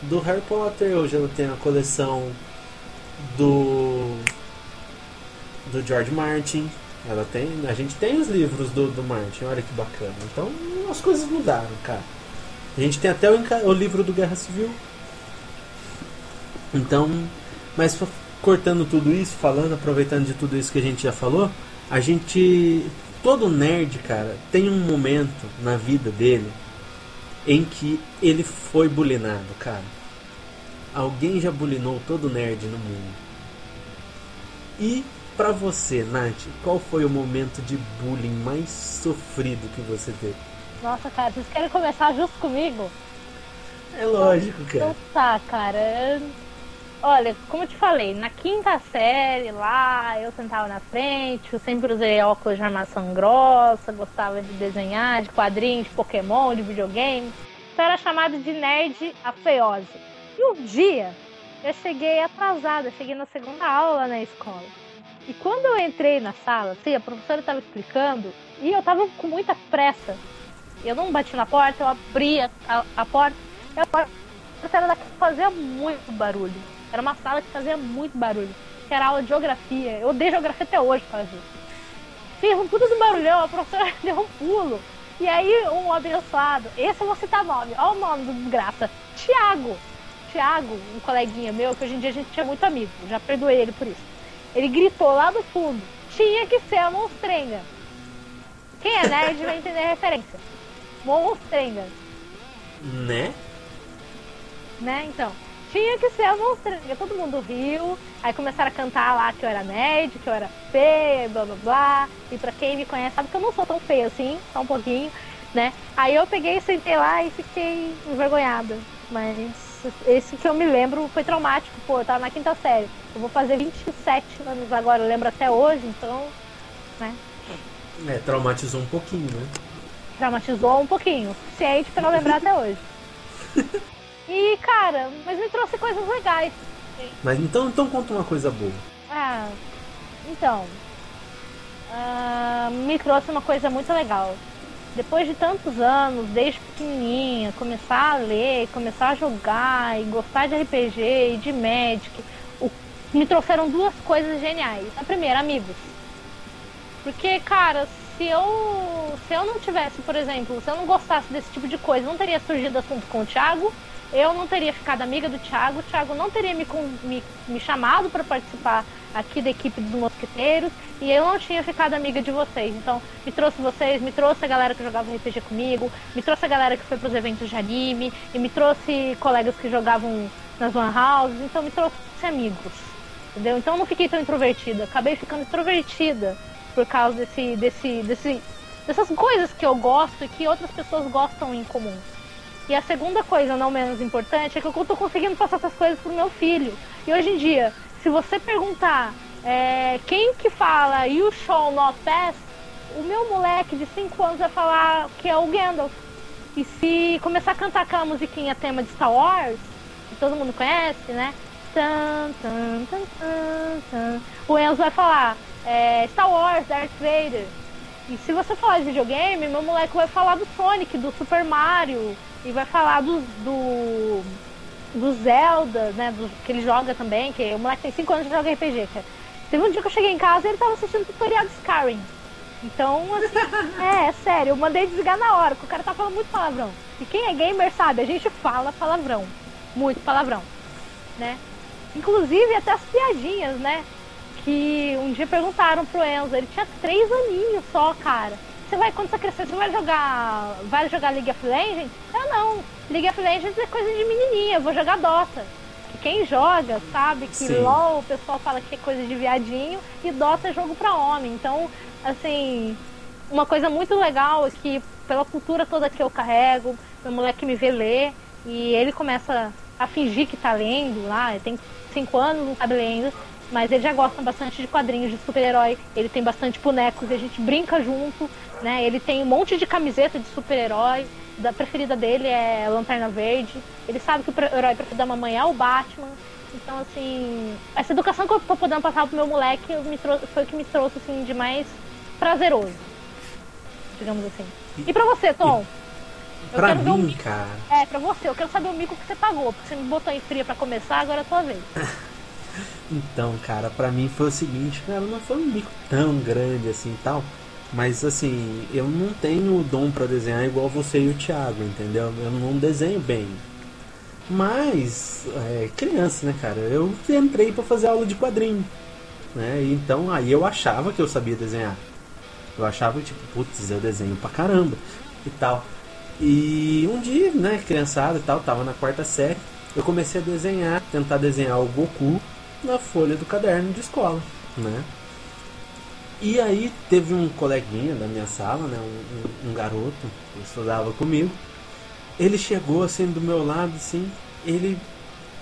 do Harry Potter, hoje ela tem uma coleção do do George Martin. Ela tem, a gente tem os livros do, do Martin, olha que bacana. Então as coisas mudaram, cara. A gente tem até o, o livro do Guerra Civil. Então, mas cortando tudo isso, falando, aproveitando de tudo isso que a gente já falou, a gente todo nerd, cara, tem um momento na vida dele em que ele foi bulinado, cara. Alguém já bulinou todo nerd no mundo. E pra você, Nath, qual foi o momento de bullying mais sofrido que você teve? Nossa, cara, vocês querem começar justo comigo? É lógico, cara. Então tá, cara. Olha, como eu te falei, na quinta série lá, eu sentava na frente, eu sempre usei óculos de armação grossa, gostava de desenhar, de quadrinhos, de Pokémon, de videogame. Então era chamada de nerd afeosa. E um dia eu cheguei atrasada, cheguei na segunda aula na escola. E quando eu entrei na sala, assim, a professora estava explicando e eu estava com muita pressa. Eu não bati na porta, eu abri a, a, a porta e a porta era fazia muito barulho. Era uma sala que fazia muito barulho. Que era aula de geografia. Eu odeio geografia até hoje por causa disso. Fiz um puta do barulhão, a professora deu um pulo. E aí, um abençoado, esse eu vou citar nome, olha o nome do desgraça, Tiago. Tiago, um coleguinha meu, que hoje em dia a gente tinha muito amigo, já perdoei ele por isso. Ele gritou lá do fundo, tinha que ser a monstrenga. Quem é nerd vai entender a referência. Monstrenga, Né? né? Então, tinha que ser a monstrenga. Todo mundo riu, aí começaram a cantar lá que eu era nerd, que eu era feia, blá blá blá. E pra quem me conhece sabe que eu não sou tão feia assim, só um pouquinho, né? Aí eu peguei, sentei lá e fiquei envergonhada. Mas esse que eu me lembro foi traumático, pô, eu tava na quinta série. Eu vou fazer 27 anos agora, eu lembro até hoje, então, né? É, traumatizou um pouquinho, né? Traumatizou um pouquinho, o suficiente pra eu lembrar até hoje. E, cara, mas me trouxe coisas legais. Mas então, então conta uma coisa boa. Ah, então. ah, me trouxe uma coisa muito legal. Depois de tantos anos, desde pequenininha, começar a ler, começar a jogar e gostar de RPG e de Magic, o- me trouxeram duas coisas geniais. A primeira, amigos. Porque, cara, se eu, se eu não tivesse, por exemplo, se eu não gostasse desse tipo de coisa, não teria surgido assunto com o Thiago, eu não teria ficado amiga do Thiago, o Thiago não teria me, me, me chamado para participar aqui da equipe dos Mosqueteiros e eu não tinha ficado amiga de vocês. Então, me trouxe vocês, me trouxe a galera que jogava RPG comigo, me trouxe a galera que foi pros eventos de anime, e me trouxe colegas que jogavam nas One Houses, então me trouxe amigos. Entendeu? Então eu não fiquei tão introvertida, acabei ficando extrovertida por causa desse, desse, desse, dessas coisas que eu gosto e que outras pessoas gostam em comum. E a segunda coisa, não menos importante, é que eu tô conseguindo passar essas coisas pro meu filho. E hoje em dia, se você perguntar é, quem que fala You Shall Not Pass, o meu moleque de 5 anos vai falar que é o Gandalf. E se começar a cantar aquela musiquinha tema de Star Wars, que todo mundo conhece, né? Tan, tan, tan, tan, tan. O Enzo vai falar é, Star Wars, Darth Vader. E se você falar de videogame, meu moleque vai falar do Sonic, do Super Mario, e vai falar do, do, do Zelda, né? Do, que ele joga também, que o moleque tem 5 anos e joga RPG, cara. Teve um dia que eu cheguei em casa e ele tava assistindo tutorial de Skyrim. Então, assim, é, é sério, eu mandei desligar na hora, porque o cara tá falando muito palavrão. E quem é gamer sabe, a gente fala palavrão. Muito palavrão, né? Inclusive até as piadinhas, né? Que um dia perguntaram pro Enzo, ele tinha três aninhos só, cara. Você vai, quando você crescer, você vai jogar. Vai jogar League of Legends? Eu não. League of Legends é coisa de menininha, eu vou jogar Dota. Que quem joga sabe que Sim. LOL o pessoal fala que é coisa de viadinho e Dota é jogo pra homem. Então, assim, uma coisa muito legal é que pela cultura toda que eu carrego, meu moleque me vê ler e ele começa a fingir que tá lendo lá, ele tem 5 anos, não sabe ler ainda, mas ele já gosta bastante de quadrinhos de super-herói, ele tem bastante bonecos e a gente brinca junto, né? Ele tem um monte de camiseta de super-herói, da preferida dele é Lanterna Verde, ele sabe que o herói preferido da mamãe é o Batman. Então, assim, essa educação que eu tô podendo passar pro meu moleque foi o que me trouxe, assim, de mais prazeroso, digamos assim. E pra você, Tom? Eu Pra mim, mico. cara. É, pra você, eu quero saber o mico que você pagou, porque você me botou em fria pra começar, agora é a tua vez. Então, cara, pra mim foi o seguinte, cara, não foi um bico tão grande assim e tal. Mas assim, eu não tenho o dom pra desenhar igual você e o Thiago, entendeu? Eu não desenho bem. Mas, é, criança, né, cara? Eu entrei pra fazer aula de quadrinho. Né? Então aí eu achava que eu sabia desenhar. Eu achava, tipo, putz, eu desenho pra caramba e tal. E um dia, né, criançada e tal, tava na quarta série, eu comecei a desenhar, tentar desenhar o Goku na folha do caderno de escola, né? E aí teve um coleguinha da minha sala, né? Um, um, um garoto que estudava comigo. Ele chegou assim do meu lado, assim, ele.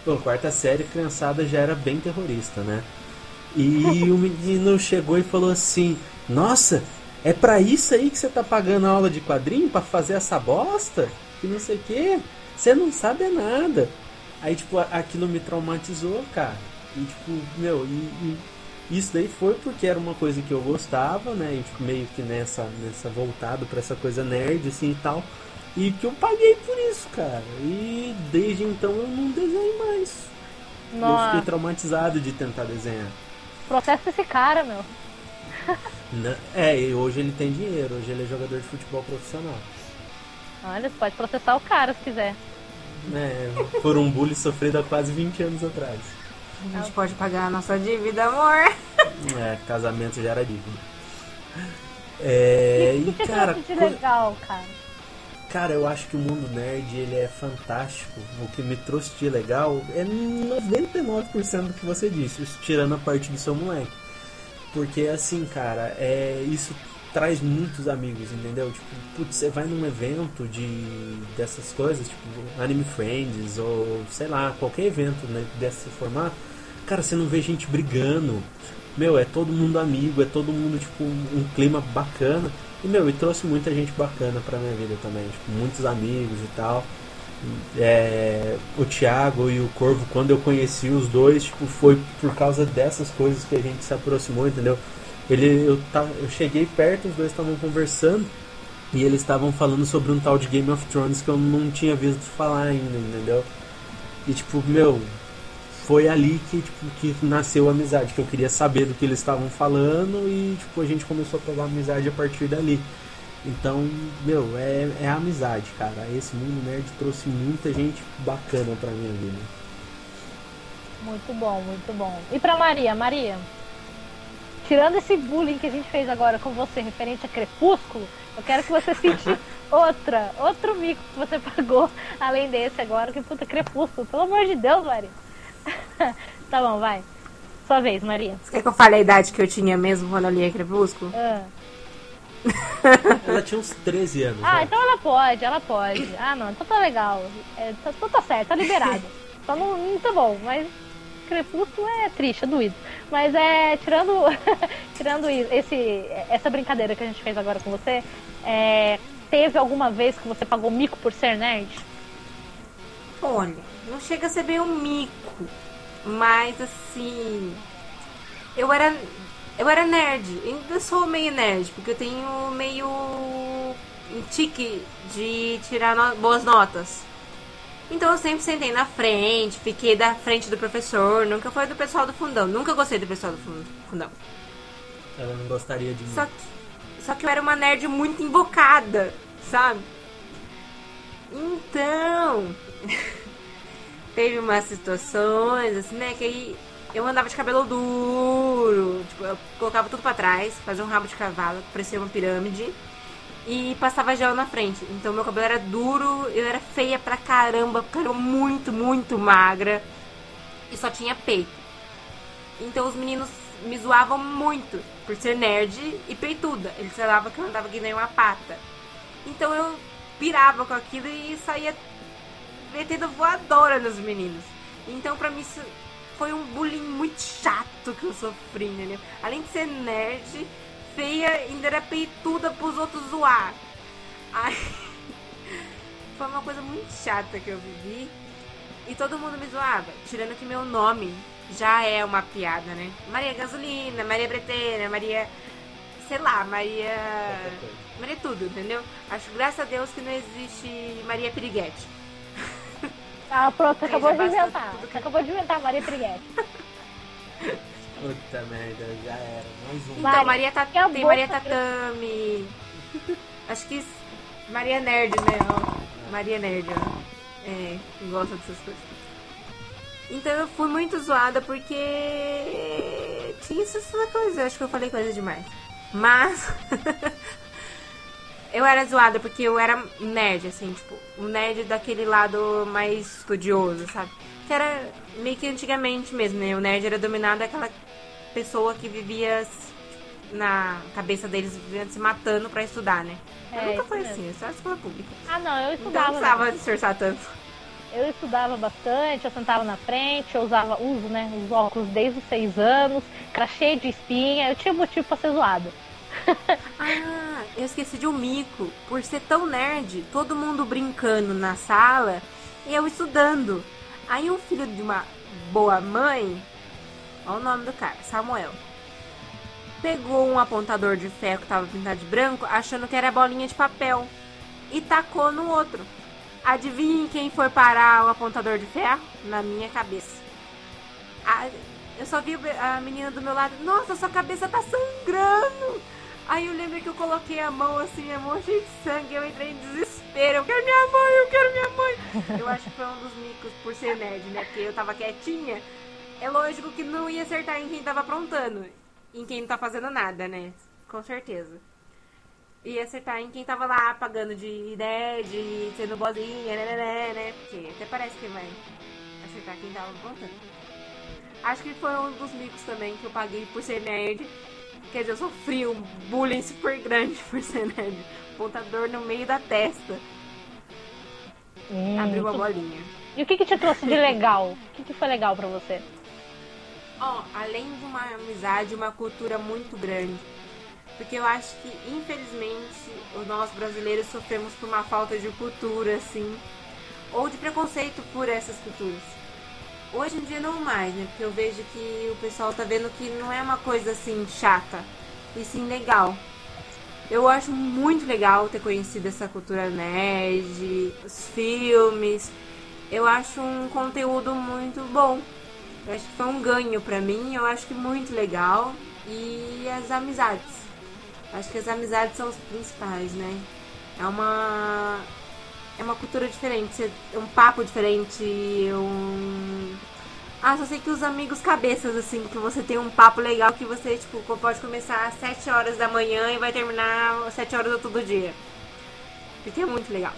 Pô, quarta série, criançada já era bem terrorista, né? E o menino chegou e falou assim: Nossa, é pra isso aí que você tá pagando aula de quadrinho? para fazer essa bosta? Que não sei o quê? Você não sabe nada. Aí, tipo, aquilo me traumatizou, cara. E, tipo, meu, e, e isso daí foi porque era uma coisa que eu gostava, né? E, tipo, meio que nessa, nessa voltado para essa coisa nerd, assim e tal. E que eu paguei por isso, cara. E desde então eu não desenho mais. Nossa. Eu fiquei traumatizado de tentar desenhar. Processa esse cara, meu. é, e hoje ele tem dinheiro, hoje ele é jogador de futebol profissional. Olha, você pode processar o cara se quiser. É, por um bullying sofrido há quase 20 anos atrás. A gente pode pagar a nossa dívida, amor. É, casamento já era dívida. É, e, que cara, de legal, cara? Cara, eu acho que o mundo nerd ele é fantástico. O que me trouxe de legal é 99% do que você disse, tirando a parte do seu moleque. Porque assim, cara, é isso traz muitos amigos, entendeu? Tipo, putz, você vai num evento de dessas coisas, tipo Anime Friends ou sei lá, qualquer evento né, desse formato, cara, você não vê gente brigando. Meu, é todo mundo amigo, é todo mundo tipo um, clima bacana. E meu, e trouxe muita gente bacana pra minha vida também, tipo, muitos amigos e tal. É, o Thiago e o Corvo, quando eu conheci os dois, tipo, foi por causa dessas coisas que a gente se aproximou, entendeu? Ele, eu, tava, eu cheguei perto, os dois estavam conversando e eles estavam falando sobre um tal de Game of Thrones que eu não tinha visto falar ainda, entendeu? E tipo, meu, foi ali que, tipo, que nasceu a amizade, que eu queria saber do que eles estavam falando e tipo, a gente começou a pegar amizade a partir dali. Então, meu, é, é a amizade, cara. Esse mundo nerd trouxe muita gente bacana pra minha vida. Muito bom, muito bom. E pra Maria? Maria? tirando esse bullying que a gente fez agora com você referente a Crepúsculo, eu quero que você cite outra, outro mico que você pagou além desse agora, que puta Crepúsculo. Pelo amor de Deus, Maria. tá bom, vai. Sua vez, Maria. Você quer que eu fale a idade que eu tinha mesmo quando eu lia Crepúsculo? Ah. ela tinha uns 13 anos. Ah, né? então ela pode, ela pode. Ah, não, então tá legal. É, tá, então tá certo, tá liberado. Só não, não tá bom, mas Crepúsculo é triste, é doído. Mas é, tirando, tirando esse, essa brincadeira que a gente fez agora com você, é, teve alguma vez que você pagou mico por ser nerd? Olha, não chega a ser bem um mico, mas assim, eu era, eu era nerd, ainda sou meio nerd, porque eu tenho meio um tique de tirar no, boas notas. Então eu sempre sentei na frente, fiquei da frente do professor, nunca foi do pessoal do fundão, nunca gostei do pessoal do fundão. Ela não gostaria de mim. Só que, só que eu era uma nerd muito invocada, sabe? Então, teve umas situações, assim, né, que aí eu andava de cabelo duro, tipo, eu colocava tudo pra trás, fazia um rabo de cavalo, parecia uma pirâmide e passava gel na frente. Então meu cabelo era duro, eu era feia pra caramba, porque eu era muito, muito magra e só tinha peito. Então os meninos me zoavam muito por ser nerd e peituda. Eles falavam que eu andava que nem uma pata. Então eu pirava com aquilo e saía metendo voadora nos meninos. Então pra mim isso foi um bullying muito chato que eu sofri, entendeu? Além de ser nerd, feia, ainda era peituda pros outros zoar. Aí, foi uma coisa muito chata que eu vivi. E todo mundo me zoava, tirando que meu nome já é uma piada, né? Maria Gasolina, Maria Breteira, Maria. sei lá, Maria. Maria tudo, entendeu? Acho graças a Deus que não existe Maria Piriguete. Ah, pronto, você acabou de inventar. Você acabou de inventar Maria Piriguete. Puta merda, já era. Mais um. Então, Maria Tat... tem Maria Tatami. Acho que Maria Nerd, né? Ó. Maria Nerd, ó. É, gosta dessas coisas. Então eu fui muito zoada porque tinha essas coisas. Acho que eu falei coisa demais. Mas eu era zoada porque eu era nerd, assim, tipo, um nerd daquele lado mais estudioso, sabe? Que era meio que antigamente mesmo, né? O nerd era dominado aquela pessoa que vivia na cabeça deles se matando pra estudar, né? Eu É, nunca foi mesmo. assim, só escola pública. Ah, não, eu Então não estudava. precisava disfarçar tanto. Eu estudava bastante, eu sentava na frente, eu usava, uso, né, os óculos desde os seis anos, era cheio de espinha, eu tinha motivo pra ser zoada. Ah, eu esqueci de um mico. Por ser tão nerd, todo mundo brincando na sala e eu estudando. Aí um filho de uma boa mãe, olha o nome do cara, Samuel, pegou um apontador de ferro que tava pintado de branco, achando que era bolinha de papel, e tacou no outro. Adivinhe quem foi parar o apontador de ferro? Na minha cabeça. A- eu só vi a menina do meu lado, nossa, sua cabeça tá sangrando. Aí eu lembro que eu coloquei a mão assim, a mão cheia de sangue, eu entrei em desespero. Eu quero minha mãe, eu quero minha mãe. Eu acho que foi um dos micos por ser nerd, né? Porque eu tava quietinha. É lógico que não ia acertar em quem tava aprontando. Em quem não tá fazendo nada, né? Com certeza. Ia acertar em quem tava lá pagando de nerd, sendo bozinha, né, né, né, né? Porque até parece que vai acertar quem tava aprontando. Acho que foi um dos micos também que eu paguei por ser nerd. Quer dizer, eu sofri um bullying super grande por ser nerd. Pontador no meio da testa. Hum, Abriu uma tu- bolinha. E o que que te trouxe de legal? O que que foi legal pra você? Ó, além de uma amizade, uma cultura muito grande. Porque eu acho que, infelizmente, nós brasileiros sofremos por uma falta de cultura, assim. Ou de preconceito por essas culturas. Hoje em dia não mais, né? Porque eu vejo que o pessoal tá vendo que não é uma coisa assim chata, e sim legal. Eu acho muito legal ter conhecido essa cultura nerd, os filmes. Eu acho um conteúdo muito bom. Eu acho que foi um ganho pra mim, eu acho que muito legal. E as amizades. Acho que as amizades são os principais, né? É uma. É uma cultura diferente, é um papo diferente, um. Ah, só sei que os amigos cabeças, assim, que você tem um papo legal que você, tipo, pode começar às 7 horas da manhã e vai terminar às 7 horas do todo dia. Porque é muito legal.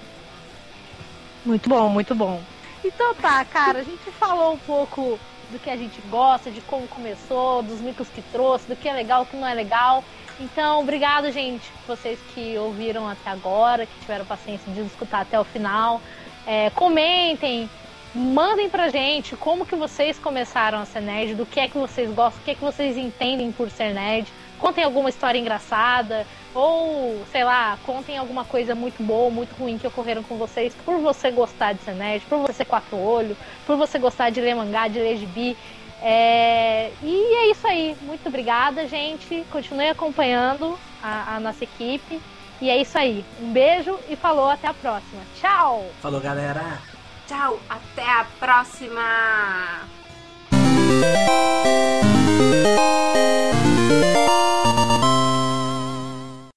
Muito bom, muito bom. Então tá, cara, a gente falou um pouco do que a gente gosta, de como começou, dos micos que trouxe, do que é legal, o que não é legal. Então, obrigado, gente, vocês que ouviram até agora, que tiveram paciência de escutar até o final. É, comentem, mandem pra gente como que vocês começaram a ser nerd, do que é que vocês gostam, o que é que vocês entendem por ser nerd. Contem alguma história engraçada, ou, sei lá, contem alguma coisa muito boa, muito ruim que ocorreram com vocês por você gostar de ser nerd, por você ser quatro olho, por você gostar de ler mangá, de ler gibi. É, e é isso aí. Muito obrigada, gente. Continue acompanhando a, a nossa equipe. E é isso aí. Um beijo e falou, até a próxima. Tchau! Falou, galera! Tchau, até a próxima! Música